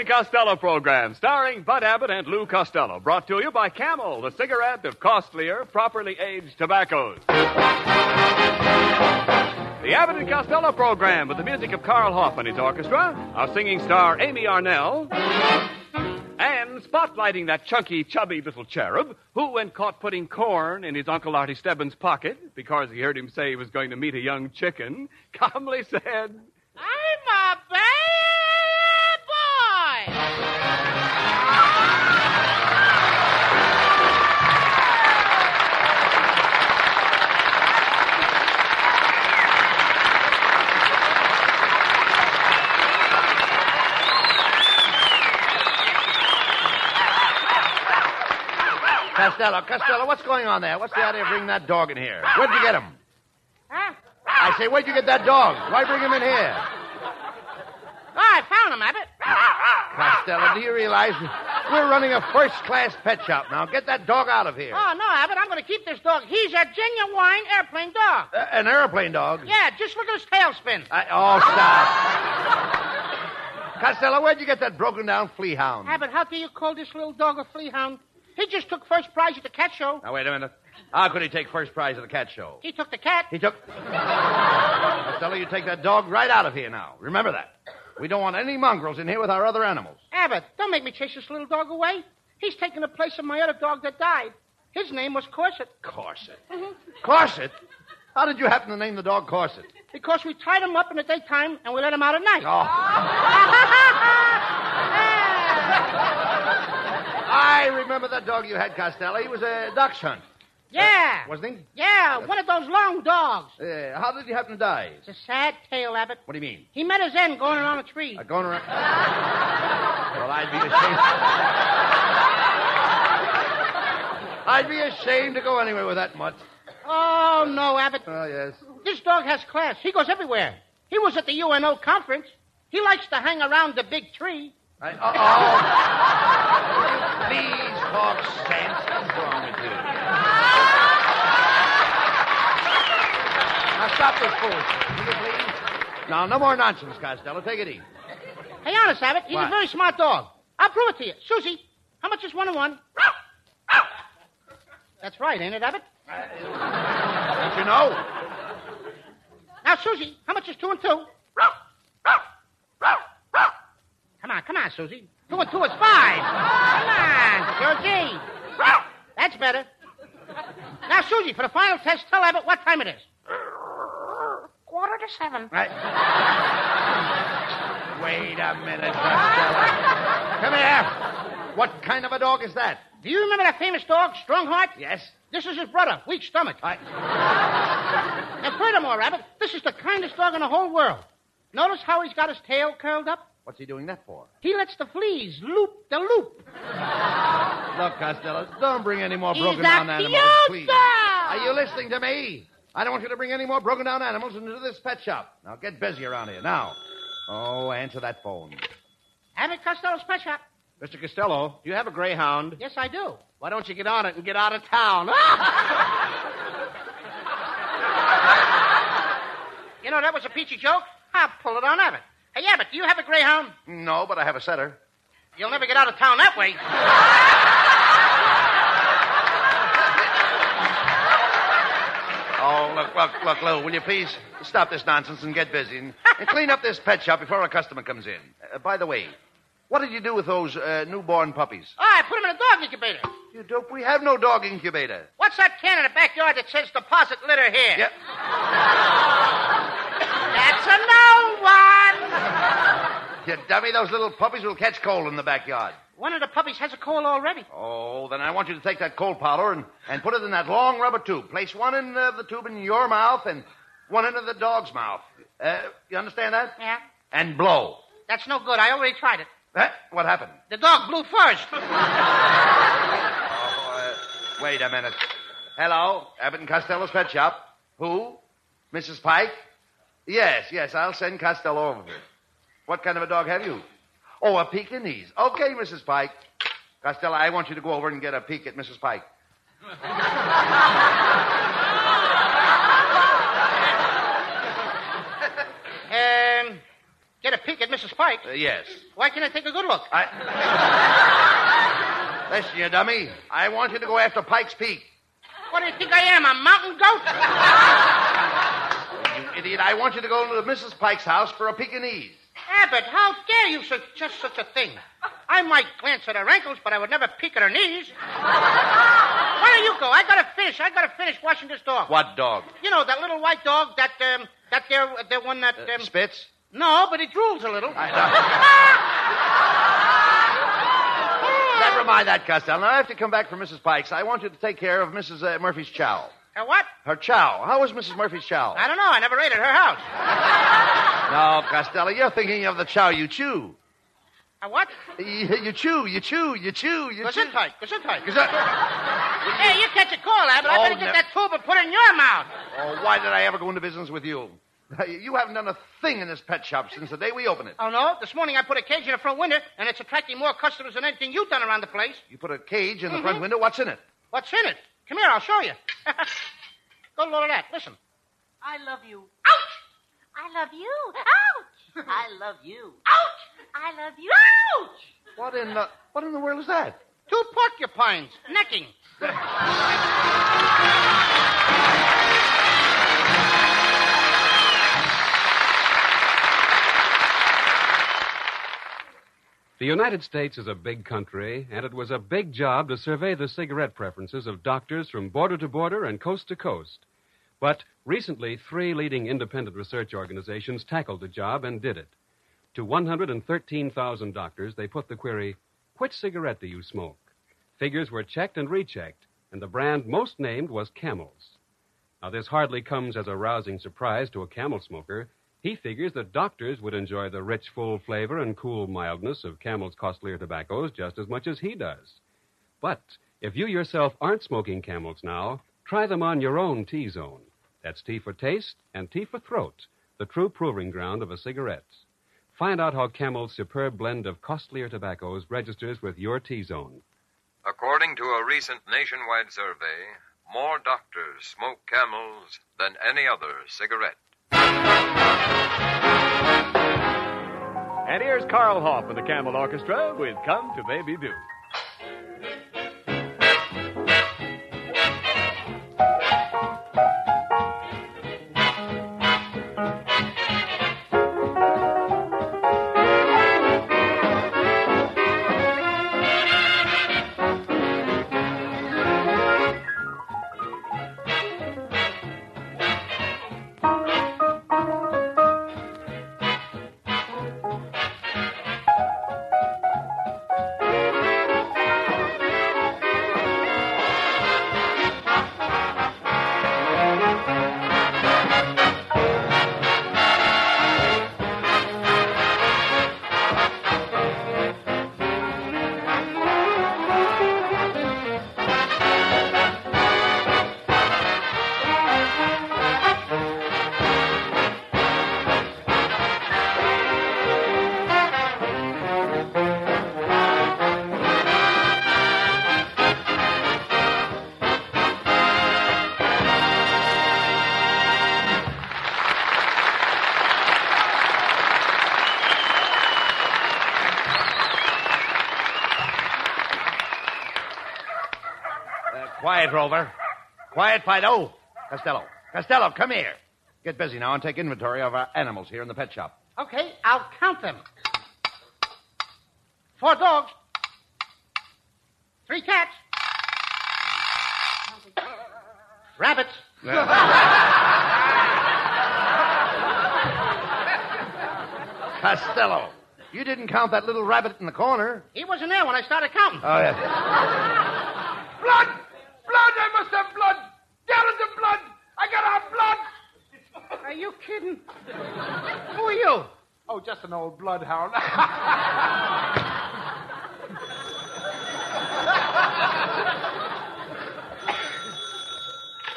And Costello program, starring Bud Abbott and Lou Costello, brought to you by Camel, the cigarette of costlier, properly aged tobaccos. The Abbott and Costello program, with the music of Carl Hoff and his orchestra, our singing star Amy Arnell, and spotlighting that chunky, chubby little cherub who, when caught putting corn in his Uncle Artie Stebbins' pocket because he heard him say he was going to meet a young chicken, calmly said, I'm a bad Costello, Costello, what's going on there? What's the idea of bringing that dog in here? Where'd you get him? Huh? I say, where'd you get that dog? Why bring him in here? Oh, I found him, Abbott. Costello, do you realize we're running a first-class pet shop now? Get that dog out of here. Oh, no, Abbott, I'm going to keep this dog. He's a genuine airplane dog. Uh, an airplane dog? Yeah, just look at his tail spin. I, oh, stop. Costello, where'd you get that broken-down flea hound? Abbott, how do you call this little dog a flea hound? He just took first prize at the cat show. Now, wait a minute. How could he take first prize at the cat show? He took the cat. He took. Costello, you take that dog right out of here now. Remember that. We don't want any mongrels in here with our other animals. Abbott, don't make me chase this little dog away. He's taking the place of my other dog that died. His name was Corset. Corset. Mm-hmm. Corset? How did you happen to name the dog Corset? Because we tied him up in the daytime and we let him out at night. Oh. I remember that dog you had, Costello. He was a dachshund, yeah. wasn't he? Yeah, one of those long dogs. Uh, how did he happen to die? It's a sad tale, Abbott. What do you mean? He met his end going around a tree. Uh, going around. well, I'd be ashamed. I'd be ashamed to go anywhere with that mutt. Oh, no, Abbott. Oh, yes. This dog has class. He goes everywhere. He was at the UNO conference. He likes to hang around the big tree. I, uh, oh. Please talk sense. What's wrong with you? Now stop this foolishness, will you please? Now, no more nonsense, Costello. Take it easy. Hey, honest, Abbott, he's What? a very smart dog. I'll prove it to you. Susie, how much is one and one? That's right, ain't it, Abbott? Don't you know? Now, Susie, how much is two and two? Come on, come on, Susie. Two and two is five. Come on, Susie. That's better. Now, Susie, for the final test, tell Abbott what time it is. Quarter to seven. Right. Wait a minute, Costello. Come here. What kind of a dog is that? Do you remember that famous dog, Strongheart? Yes. This is his brother, Weak Stomach. I... And furthermore, Rabbit, this is the kindest dog in the whole world. Notice how he's got his tail curled up? What's he doing that for? He lets the fleas loop the loop. Look, Costello, don't bring any more broken down animals, please. Are you listening to me? I don't want you to bring any more broken down animals into this pet shop. Now get busy around here. Now. Oh, answer that phone. Abbott Costello's pet shop. Mr. Costello, do you have a greyhound? Yes, I do. Why don't you get on it and get out of town? You know, that was a peachy joke. I'll pull it on Abbott. Hey, yeah, but do you have a greyhound? No, but I have a setter. You'll never get out of town that way. Oh, look, look, look, Lou, will you please stop this nonsense and get busy and, and clean up this pet shop before a customer comes in? Uh, by the way, what did you do with those uh, newborn puppies? Oh, I put them in a dog incubator. You dope, we have no dog incubator. What's that can in the backyard that says deposit litter here? Yeah. That's a no one. You dummy, those little puppies will catch cold in the backyard. One of the puppies has a cold already. Oh, then I want you to take that cold powder and, and put it in that long rubber tube. Place one end of the tube in your mouth and one end of the dog's mouth. Uh, you understand that? Yeah? And blow. That's no good. I already tried it. Eh? What happened? The dog blew first. Oh, uh, wait a minute. Hello, Abbott and Costello's pet shop. Who? Mrs. Pike? Yes, yes, I'll send Costello over here. What kind of a dog have you? Oh, a Pekingese. Okay, Mrs. Pike. Costello, I want you to go over and get a peek at Mrs. Pike. Um, get a peek at Mrs. Pike. Uh, yes. Why can't I take a good look? I. Listen, you dummy. I want you to go after Pike's Peak. What do you think I am, a mountain goat? You idiot. I want you to go to Mrs. Pike's house for a Pekingese. Abbott, how dare you suggest such a thing? I might glance at her ankles, but I would never peek at her knees. Why don't you go? I gotta finish. I gotta finish washing this dog. What dog? You know that little white dog, that um, that there, the one that um, Spitz? no, but it drools a little. I know. Never mind that, Costello. Now, I have to come back for Mrs. Pike's, I want you to take care of Mrs. Uh, Murphy's chow. Uh, what? Her chow. How was Mrs. Murphy's chow? I don't know. I never ate at her house. No, Costello, you're thinking of the chow you chew. Uh, what? You, you chew, you chew, you chew, you chew. Gesundheit. Gesundheit. That- Hey, you catch a call, Abbott. I Oh, better get that tube and put it in your mouth. Oh, why did I ever go into business with you? You haven't done a thing in this pet shop since the day we opened it. Oh, no? This morning I put a cage in the front window, and it's attracting more customers than anything you've done around the place. You put a cage in the front window. What's in it? What's in it? Come here, I'll show you. Go to all of that. Listen. I love you. Ouch! I love you. Ouch! I love you. Ouch! I love you. Ouch! What in the what in the world is that? Two porcupines necking. The United States is a big country, and it was a big job to survey the cigarette preferences of doctors from border to border and coast to coast. But recently, three leading independent research organizations tackled the job and did it. To 113,000 doctors, they put the query Which cigarette do you smoke? Figures were checked and rechecked, and the brand most named was Camel's. Now, this hardly comes as a rousing surprise to a camel smoker. He figures that doctors would enjoy the rich, full flavor and cool mildness of Camel's costlier tobaccos just as much as he does. But if you yourself aren't smoking Camels now, try them on your own T zone. That's T for taste and T for throat, the true proving ground of a cigarette. Find out how Camel's superb blend of costlier tobaccos registers with your T zone. According to a recent nationwide survey, more doctors smoke camels than any other cigarette. And here's Carl Hoff and the Camel Orchestra with Come to Baby Do. Quiet, Rover. Quiet, Fido. Costello. Costello, come here. Get busy now and take inventory of our animals here in the pet shop. Okay, I'll count them. Four dogs. Three cats. Rabbits. Costello, You didn't count that little rabbit in the corner. He wasn't there when I started counting. Oh, yes. Blood! I must have blood! Gallons of blood! I got our blood! Are you kidding? Who are you? Oh, just an old bloodhound.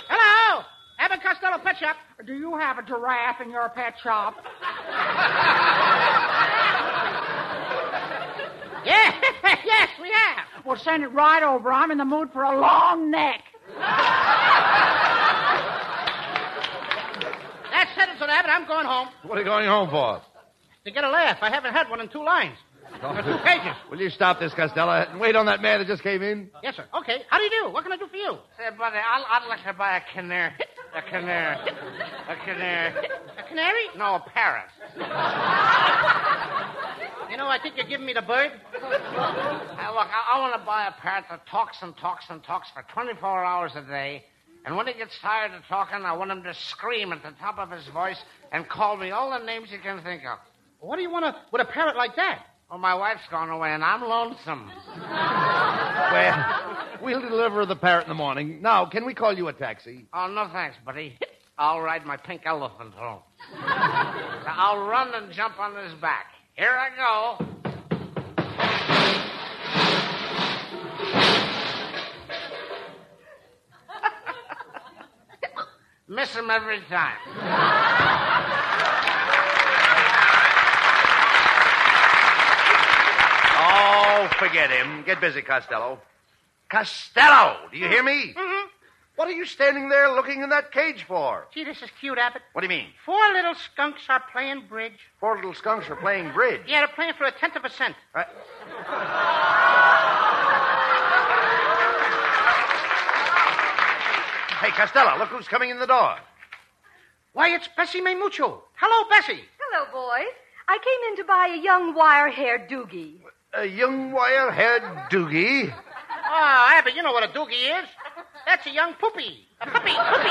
Hello, Abbott Costello Pet Shop. Do you have a giraffe in your pet shop? Yeah, yes, we have. Well, send it right over. I'm in the mood for a long neck. That settles it, Abbott. I'm going home What are you going home for? to get a laugh. I haven't had one in two lines. Or two pages. Will you stop this, Costello, and wait on that man that just came in? Yes, sir. Okay. How do you do? What can I do for you? Say, buddy, I'd, I'd like to buy a canary. A canary. A canary. A canary? No, a parrot. You know, I think you're giving me the bird. Hey, look, I, I want to buy a parrot that talks and talks and talks for 24 hours a day. And when he gets tired of talking, I want him to scream at the top of his voice and call me all the names he can think of. What do you want to with a parrot like that? Well, my wife's gone away, and I'm lonesome. Well, we'll deliver the parrot in the morning. Now, can we call you a taxi? Oh, no thanks, buddy. I'll ride my pink elephant home. I'll run and jump on his back. Here I go. Miss him every time. Oh, forget him. Get busy, Costello. Costello, do you hear me? Mm-hmm. What are you standing there looking in that cage for? Gee, this is cute, Abbott. What do you mean? Four little skunks are playing bridge. Four little skunks are playing bridge. Yeah, they're playing for a tenth of a cent. Uh, hey, Costello, look who's coming in the door. Why, it's Bessie Mae Mucho. Hello, Bessie. Hello, boys. I came in to buy a young wire-haired doogie. A young wire-haired doogie. Oh, Abbott, you know what a doogie is. That's a young poopy. A puppy, poopy.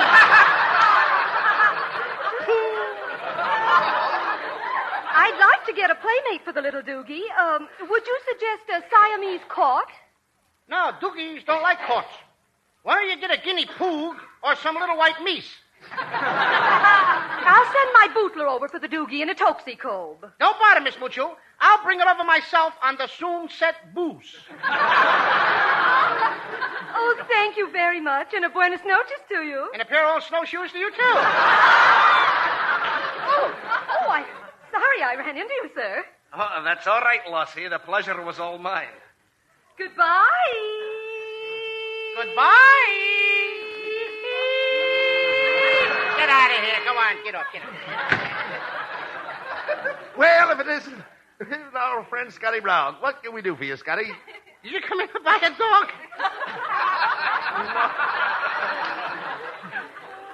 I'd like to get a playmate for the little doogie. Um, would you suggest a Siamese court? no, doogies don't like courts. Why don't you get a guinea poog or some little white meese? I'll send my bootler over for the doogie in a toxie cobe. Don't bother, Miss Mucho. I'll bring it over myself on the soon set booze. Oh, thank you very much, and a buenas noches to you. And a pair of old snowshoes to you, too. Oh, oh, I'm sorry I ran into you, sir. Oh, that's all right, Lossie. The pleasure was all mine. Goodbye. Goodbye. Get out of here. Go on, get up, get up. Well, if it isn't, if it isn't our friend Scotty Brown, what can we do for you, Scotty? Did you come in to buy a dog?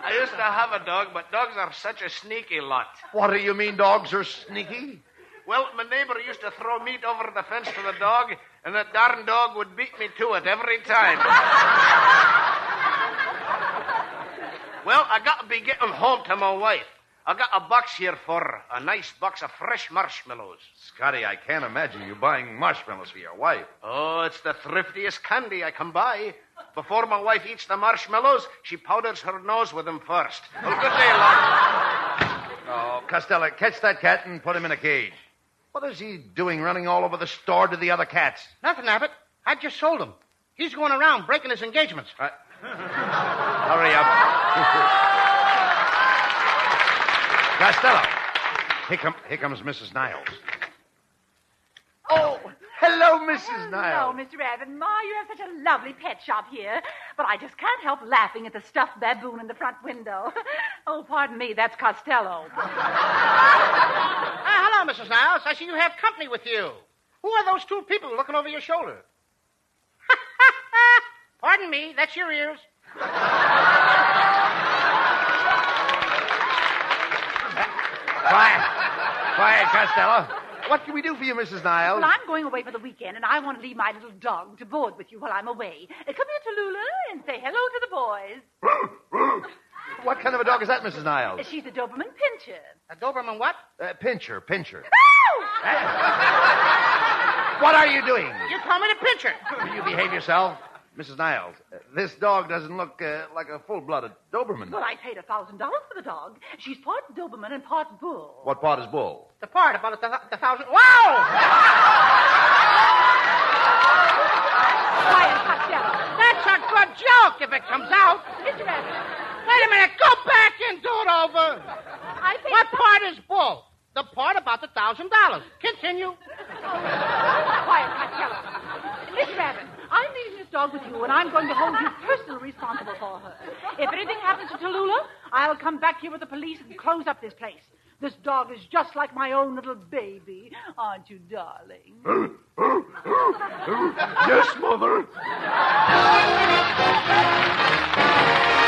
I used to have a dog, but dogs are such a sneaky lot. What do you mean dogs are sneaky? Well, my neighbor used to throw meat over the fence to the dog, and that darn dog would beat me to it every time. well, I got to be getting home to my wife. I got a box here for her, a nice box of fresh marshmallows. Scotty, I can't imagine you buying marshmallows for your wife. Oh, it's the thriftiest candy I can buy. Before my wife eats the marshmallows, she powders her nose with them first. Well, good day, love. Oh, Costello, catch that cat and put him in a cage. What is he doing running all over the store to the other cats? Nothing, Abbott. I just sold him. He's going around breaking his engagements. Uh, hurry up. Costello. Here, come, here comes Mrs. Niles. Oh, hello, Mrs. Niles. Hello, Mr. Abbott. Ma, you have such a lovely pet shop here. But I just can't help laughing at the stuffed baboon in the front window. oh, pardon me, that's Costello. Ah, hello, Mrs. Niles. I see you have company with you. Who are those two people looking over your shoulder? Pardon me, that's your ears. Quiet. Quiet, Costello. What can we do for you, Mrs. Niles? Well, I'm going away for the weekend, and I want to leave my little dog to board with you while I'm away. Uh, come here to Lula and say hello to the boys. What kind of a dog is that, Mrs. Niles? Uh, She's a Doberman Pinscher. A Doberman what? Uh, pincher, pincher. Ow! What are you doing? You call me to pinch her. Will you behave yourself? Mrs. Niles, this dog doesn't look uh, like a full-blooded Doberman. Well, I paid a thousand dollars for the dog. She's part Doberman and part bull. What part is bull? The part about the, the thousand. Wow! Quiet, Costello. That's a good joke if it comes out. Mr. Rabbit, Wait a minute. Go back and do it over. I paid... What part is bull? The part about the thousand dollars. Continue. Quiet, Costello. Mr. Rabbit, I'm leaving this dog with you, and I'm going to hold you personally responsible for her. If anything happens to Tallulah, I'll come back here with the police and close up this place. This dog is just like my own little baby, aren't you, darling? yes, Mother.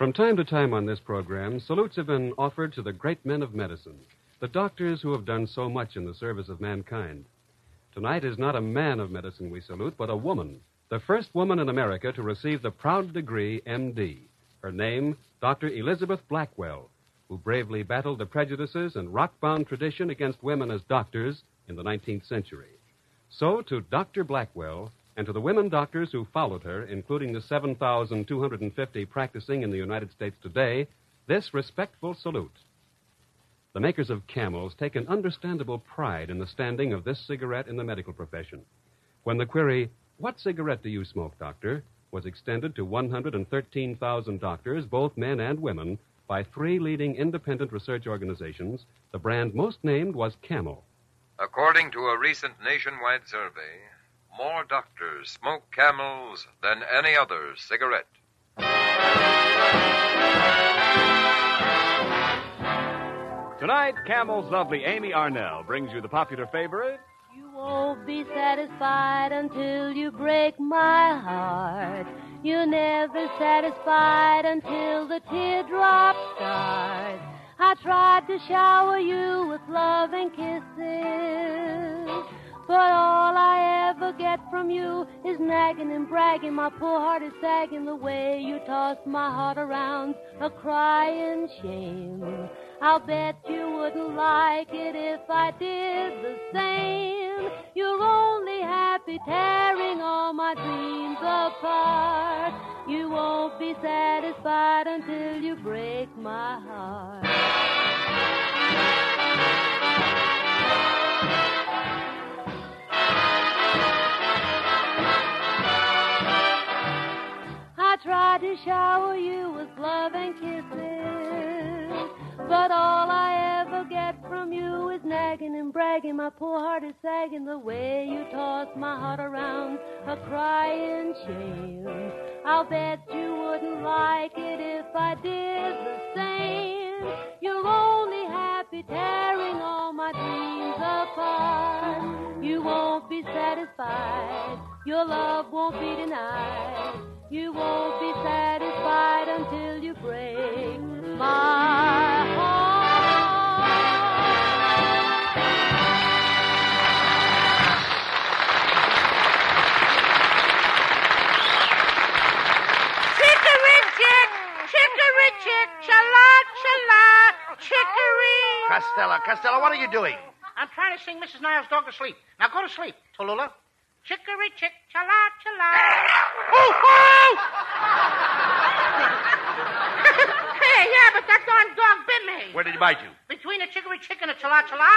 From time to time on this program, salutes have been offered to the great men of medicine, the doctors who have done so much in the service of mankind. Tonight is not a man of medicine we salute, but a woman, the first woman in America to receive the proud degree MD. Her name, Dr. Elizabeth Blackwell, who bravely battled the prejudices and rock-bound tradition against women as doctors in the 19th century. So, to Dr. Blackwell, and to the women doctors who followed her, including the 7,250 practicing in the United States today, this respectful salute. The makers of camels take an understandable pride in the standing of this cigarette in the medical profession. When the query, What cigarette do you smoke, doctor? was extended to 113,000 doctors, both men and women, by three leading independent research organizations, the brand most named was Camel. According to a recent nationwide survey, more doctors smoke camels than any other cigarette. Tonight, Camel's lovely Amy Arnell brings you the popular favorite. You won't be satisfied until you break my heart. You're never satisfied until the teardrop starts. I tried to shower you with love and kisses. But all I ever get from you is nagging and bragging. My poor heart is sagging the way you toss my heart around, a crying shame. I'll bet you wouldn't like it if I did the same. You're only happy tearing all my dreams apart. You won't be satisfied until you break my heart. Tried to shower you with love and kisses, but all I ever get from you is nagging and bragging. My poor heart is sagging the way you toss my heart around, a crying shame. I'll bet you wouldn't like it if I did the same. You're only happy tearing all my dreams apart. You won't be satisfied. Your love won't be denied. You won't be satisfied until you break my heart. Chicory chick, chicory chick, chala chala, chicory. Costello, Costello, what are you doing? I'm trying to sing Mrs. Niles' dog to sleep. Now go to sleep, Tallulah. Chicory chick, chala chala. oh, oh! hey, yeah, but that darn dog bit me. Where did he bite you? Between a chicory chick and a chala chala.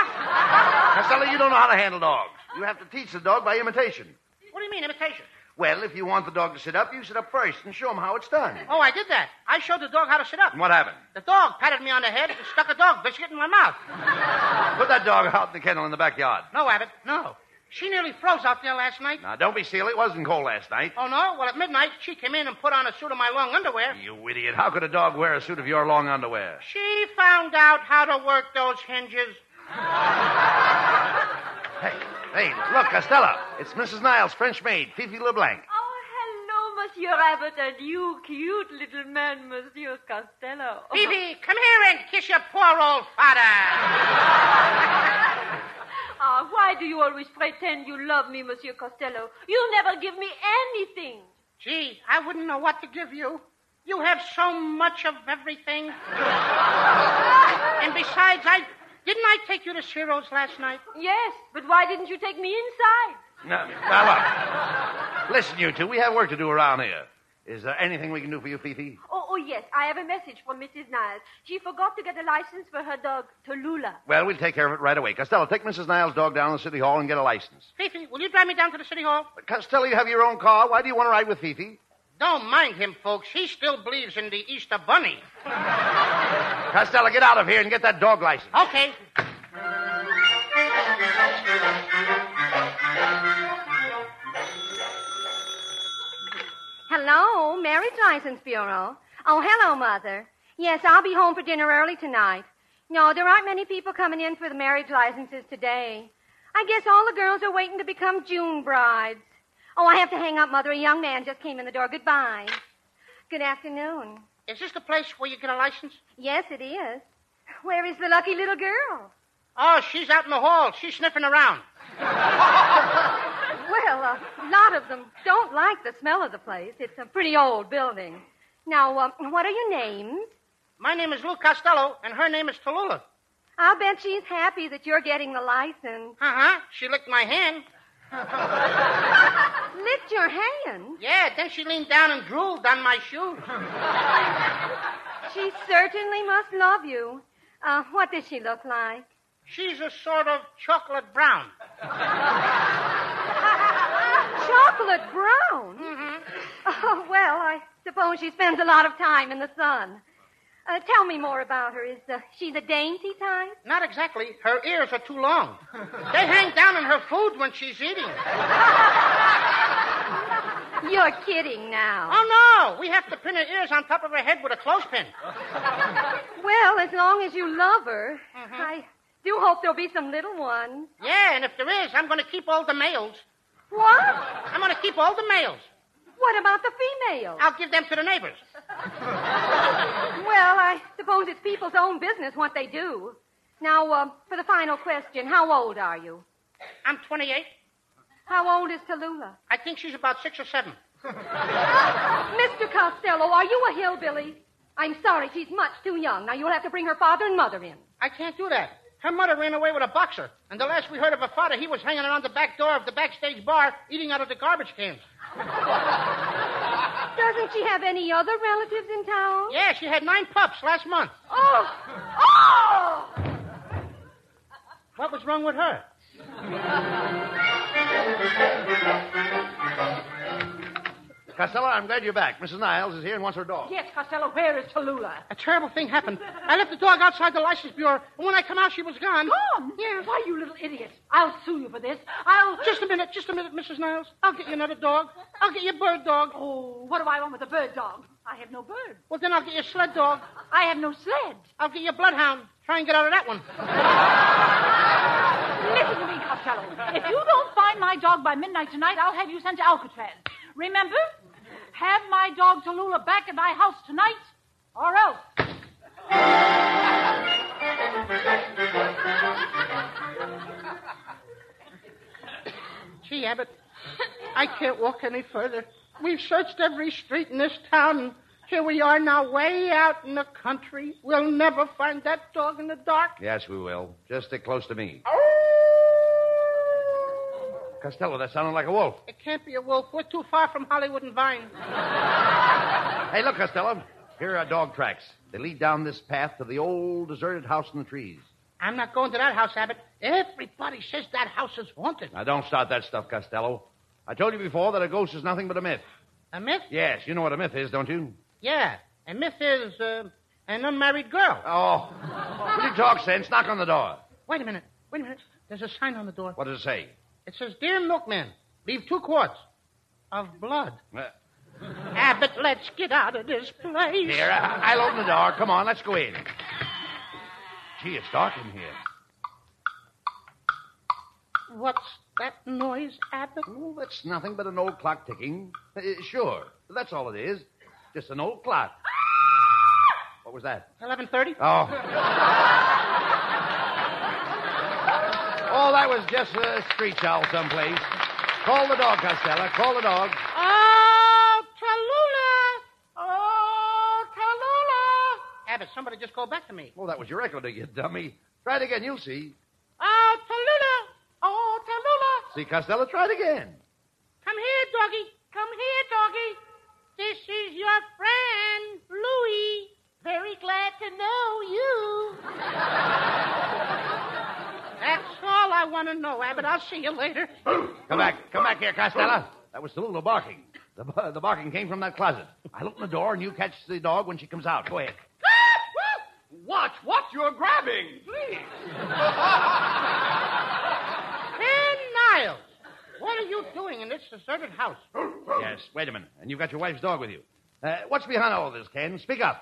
Costello, you don't know how to handle dogs. You have to teach the dog by imitation. What do you mean, imitation? Well, if you want the dog to sit up, you sit up first and show him how it's done. Oh, I did that. I showed the dog how to sit up. And what happened? The dog patted me on the head and stuck a dog biscuit in my mouth. Put that dog out in the kennel in the backyard. No, Abbott, no. She nearly froze out there last night. Now, don't be silly. It wasn't cold last night. Oh, no? Well, at midnight, she came in and put on a suit of my long underwear. You idiot. How could a dog wear a suit of your long underwear? She found out how to work those hinges. Hey, hey, look, Costello. It's Mrs. Niles' French maid, Fifi LeBlanc. Oh, hello, Monsieur Abbott, and you cute little man, Monsieur Costello. Phoebe, come here and kiss your poor old father. Ah, why do you always pretend you love me, Monsieur Costello? You never give me anything. Gee, I wouldn't know what to give you. You have so much of everything. and besides, I didn't I take you to Ciro's last night? Yes, but why didn't you take me inside? Now, now, look. Listen, you two, we have work to do around here. Is there anything we can do for you, Fifi? Oh, oh, yes, I have a message from Mrs. Niles. She forgot to get a license for her dog, Tallulah. Well, we'll take care of it right away. Costello, take Mrs. Niles' dog down to the city hall and get a license. Fifi, will you drive me down to the city hall? But Costello, you have your own car. Why do you want to ride with Fifi? Don't mind him, folks. He still believes in the Easter Bunny. Costello, get out of here and get that dog license. Okay. Hello, Marriage License Bureau. Oh, hello, Mother. Yes, I'll be home for dinner early tonight. No, there aren't many people coming in for the marriage licenses today. I guess all the girls are waiting to become June brides. Oh, I have to hang up, Mother. A young man just came in the door. Goodbye. Good afternoon. Is this the place where you get a license? Yes, it is. Where is the lucky little girl? Oh, she's out in the hall. She's sniffing around. Well, a lot of them don't like the smell of the place. It's a pretty old building. Now, uh, what are your names? My name is Lou Costello, and her name is Tallulah. I'll bet she's happy that you're getting the license. Uh-huh. She licked my hand. Licked your hand? Yeah, then she leaned down and drooled on my shoes. She certainly must love you. Uh, what does she look like? She's a sort of chocolate brown. Chocolate brown? Mm-hmm. Oh, well, I suppose she spends a lot of time in the sun. Uh, tell me more about her. Is uh, she the dainty type? Not exactly. Her ears are too long. They hang down in her food when she's eating. You're kidding now. Oh, no. We have to pin her ears on top of her head with a clothespin. Well, as long as you love her, I do hope there'll be some little ones. Yeah, and if there is, I'm going to keep all the males. What? I'm going to keep all the males. What about the females? I'll give them to the neighbors. Well, I suppose it's people's own business what they do. Now, uh, for the final question, how old are you? I'm 28. How old is Tallulah? I think she's about six or seven. Mr. Costello, are you a hillbilly? I'm sorry, she's much too young. Now you'll have to bring her father and mother in. I can't do that. Her mother ran away with a boxer, and the last we heard of her father, he was hanging around the back door of the backstage bar eating out of the garbage cans. Doesn't she have any other relatives in town? Yeah, she had nine pups last month. Oh! Oh! What was wrong with her? Costello, I'm glad you're back. Mrs. Niles is here and wants her dog. Yes, Costello, where is Tallulah? A terrible thing happened. I left the dog outside the license bureau, and when I come out, she was gone. Gone? Yes. Why, you little idiot. I'll sue you for this. I'll. Just a minute, just a minute, Mrs. Niles. I'll get you another dog. I'll get you a bird dog. Oh, what do I want with a bird dog? I have no bird. Well, then I'll get you a sled dog. I have no sled. I'll get you a bloodhound. Try and get out of that one. Listen to me, Costello. If you don't find my dog by midnight tonight, I'll have you sent to Alcatraz. Remember? Have my dog Tallulah back at my house tonight, or else. Gee, Abbott, I can't walk any further. We've searched every street in this town, and here we are now, way out in the country. We'll never find that dog in the dark. Yes, we will. Just stick close to me. Oh, Costello, that sounded like a wolf. It can't be a wolf. We're too far from Hollywood and Vine. Hey, look, Costello. Here are dog tracks. They lead down this path to the old deserted house in the trees. I'm not going to that house, Abbott. Everybody says that house is haunted. Now, don't start that stuff, Costello. I told you before that a ghost is nothing but a myth. A myth? Yes, you know what a myth is, don't you? Yeah. A myth is uh, an unmarried girl. Oh. Will you talk sense? Knock on the door. Wait a minute. Wait a minute. There's a sign on the door. What does it say? It says, Dear milkman, leave two quarts of blood. Uh. Ah, Abbott, let's get out of this place. Here, I- I'll open the door. Come on, let's go in. Gee, it's dark in here. What's that noise, Abbott? Oh, that's nothing but an old clock ticking. Uh, sure, that's all it is. Just an old clock. Ah! What was that? 11.30? Oh. Oh, that was just a street owl someplace. Call the dog, Costello. Call the dog. Oh, Tallulah! Oh, Tallulah! Abbott, somebody just called back to me. Oh, that was your echo, you dummy. Try it again, you'll see. Oh, Tallulah! Oh, Tallulah! See, Costello, try it again. Come here, doggy. Come here, doggy. This is your friend, Louie. Very glad to know you. That's all I want to know, Abbott. I'll see you later. Come back. Come back here, Costello. That was Tallulah barking. The, the barking came from that closet. I'll open the door and you catch the dog when she comes out. Go ahead. Watch what you're grabbing, please. Ken Niles, what are you doing in this deserted house? Yes, wait a minute. And you've got your wife's dog with you. Uh, what's behind all this, Ken? Speak up.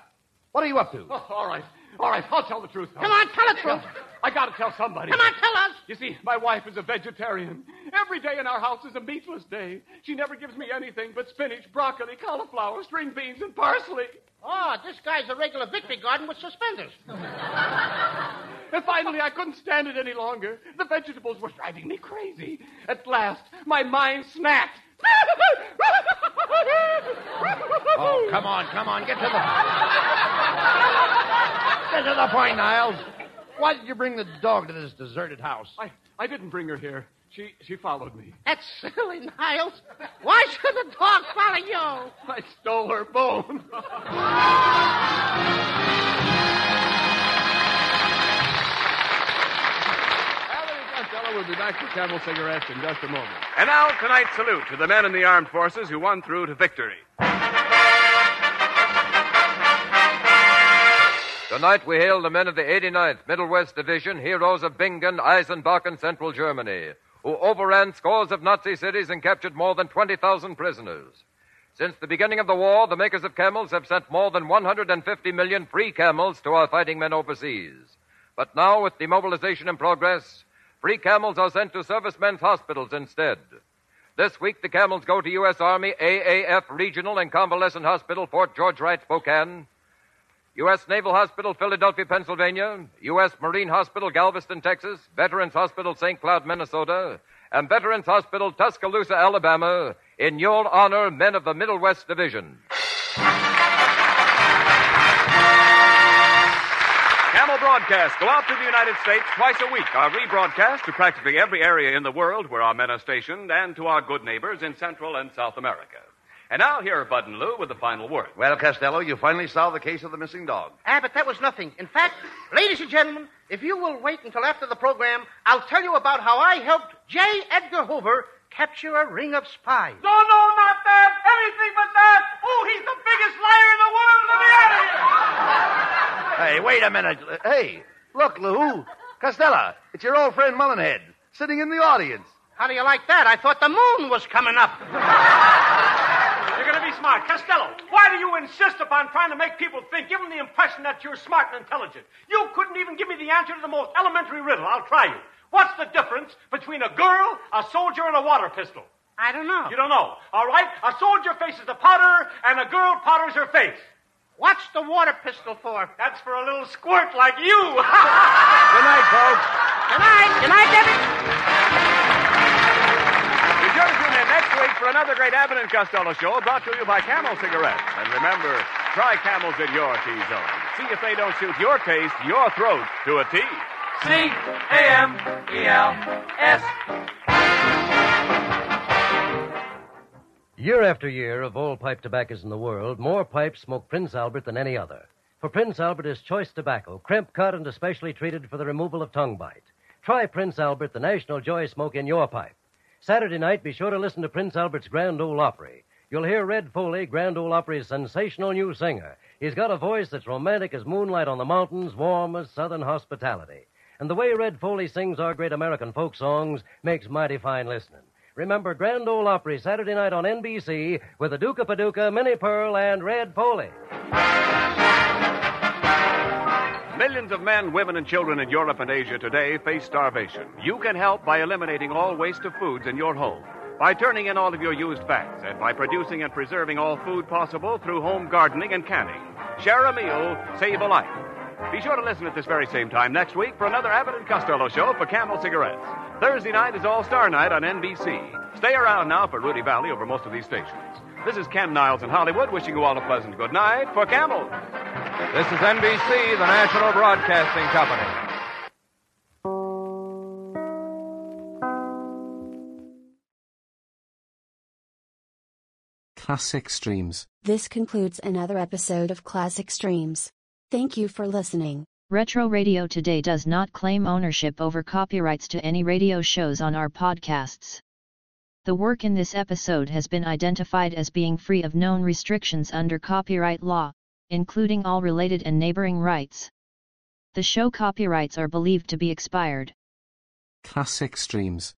What are you up to? Oh, all right, all right. I'll tell the truth. Come on, tell the truth. I got to tell somebody. Come on, tell us. You see, my wife is a vegetarian. Every day in our house is a meatless day. She never gives me anything but spinach, broccoli, cauliflower, string beans, and parsley. Oh, this guy's a regular victory garden with suspenders. And finally, I couldn't stand it any longer. The vegetables were driving me crazy. At last, my mind snapped. Oh, come on, come on. Get to the. Get to the point, Niles. Why did you bring the dog to this deserted house? I, I didn't bring her here. She, she followed me. That's silly, Niles. Why should the dog follow you? I stole her bone. Costello will be back with Camel cigarettes in just a moment. And now, tonight's salute to the men in the armed forces who won through to victory. Tonight we hail the men of the 89th Middle West Division, heroes of Bingen, Eisenach, and Central Germany, who overran scores of Nazi cities and captured more than 20,000 prisoners. Since the beginning of the war, the makers of camels have sent more than 150 million free camels to our fighting men overseas. But now, with demobilization in progress, free camels are sent to servicemen's hospitals instead. This week, the camels go to U.S. Army AAF Regional and Convalescent Hospital, Fort George Wright, Spokane, U.S. Naval Hospital, Philadelphia, Pennsylvania, U.S. Marine Hospital, Galveston, Texas, Veterans Hospital, St. Cloud, Minnesota, and Veterans Hospital, Tuscaloosa, Alabama, in your honor, men of the Middle West Division. Camel broadcasts go out to the United States twice a week, are rebroadcast to practically every area in the world where our men are stationed and to our good neighbors in Central and South America. And now, here are Bud and Lou with the final word. Well, Costello, you finally solved the case of the missing dog. Ah, but that was nothing. In fact, ladies and gentlemen, if you will wait until after the program, I'll tell you about how I helped J. Edgar Hoover capture a ring of spies. No, no, not that. Anything but that. Oh, he's the biggest liar in the world. Let me out of here. Hey, wait a minute. Hey, look, Lou. Costello, it's your old friend Mullenhead, sitting in the audience. How do you like that? I thought the moon was coming up. You're going to be smart. Costello, why do you insist upon trying to make people think, give them the impression that you're smart and intelligent? You couldn't even give me the answer to the most elementary riddle. I'll try you. What's the difference between a girl, a soldier, and a water pistol? I don't know. You don't know. All right? A soldier faces the powder, and a girl powders her face. What's the water pistol for? That's for a little squirt like you. Good night, folks. Good night. Good night, Debbie. For another great Abbott and Costello show brought to you by Camel Cigarettes. And remember, try Camels at your T-zone. See if they don't suit your taste, your throat, to a T. C A M E L S. Year after year, of all pipe tobaccos in the world, more pipes smoke Prince Albert than any other. For Prince Albert is choice tobacco, crimp cut and especially treated for the removal of tongue bite. Try Prince Albert, the national joy smoke in your pipe. Saturday night, be sure to listen to Prince Albert's Grand Ole Opry. You'll hear Red Foley, Grand Ole Opry's sensational new singer. He's got a voice that's romantic as moonlight on the mountains, warm as southern hospitality. And the way Red Foley sings our great American folk songs makes mighty fine listening. Remember Grand Ole Opry Saturday night on NBC with the of Paducah, Minnie Pearl, and Red Foley. Millions of men, women, and children in Europe and Asia today face starvation. You can help by eliminating all waste of foods in your home, by turning in all of your used fats, and by producing and preserving all food possible through home gardening and canning. Share a meal, save a life. Be sure to listen at this very same time next week for another Abbott and Costello show for Camel Cigarettes. Thursday night is All Star Night on NBC. Stay around now for Rudy Vallee over most of these stations. This is Ken Niles in Hollywood wishing you all a pleasant good night for Camel. This is NBC, the National Broadcasting Company. Classic Streams. This concludes another episode of Classic Streams. Thank you for listening. Retro Radio Today does not claim ownership over copyrights to any radio shows on our podcasts. The work in this episode has been identified as being free of known restrictions under copyright law, including all related and neighboring rights. The show copyrights are believed to be expired. Classic Streams.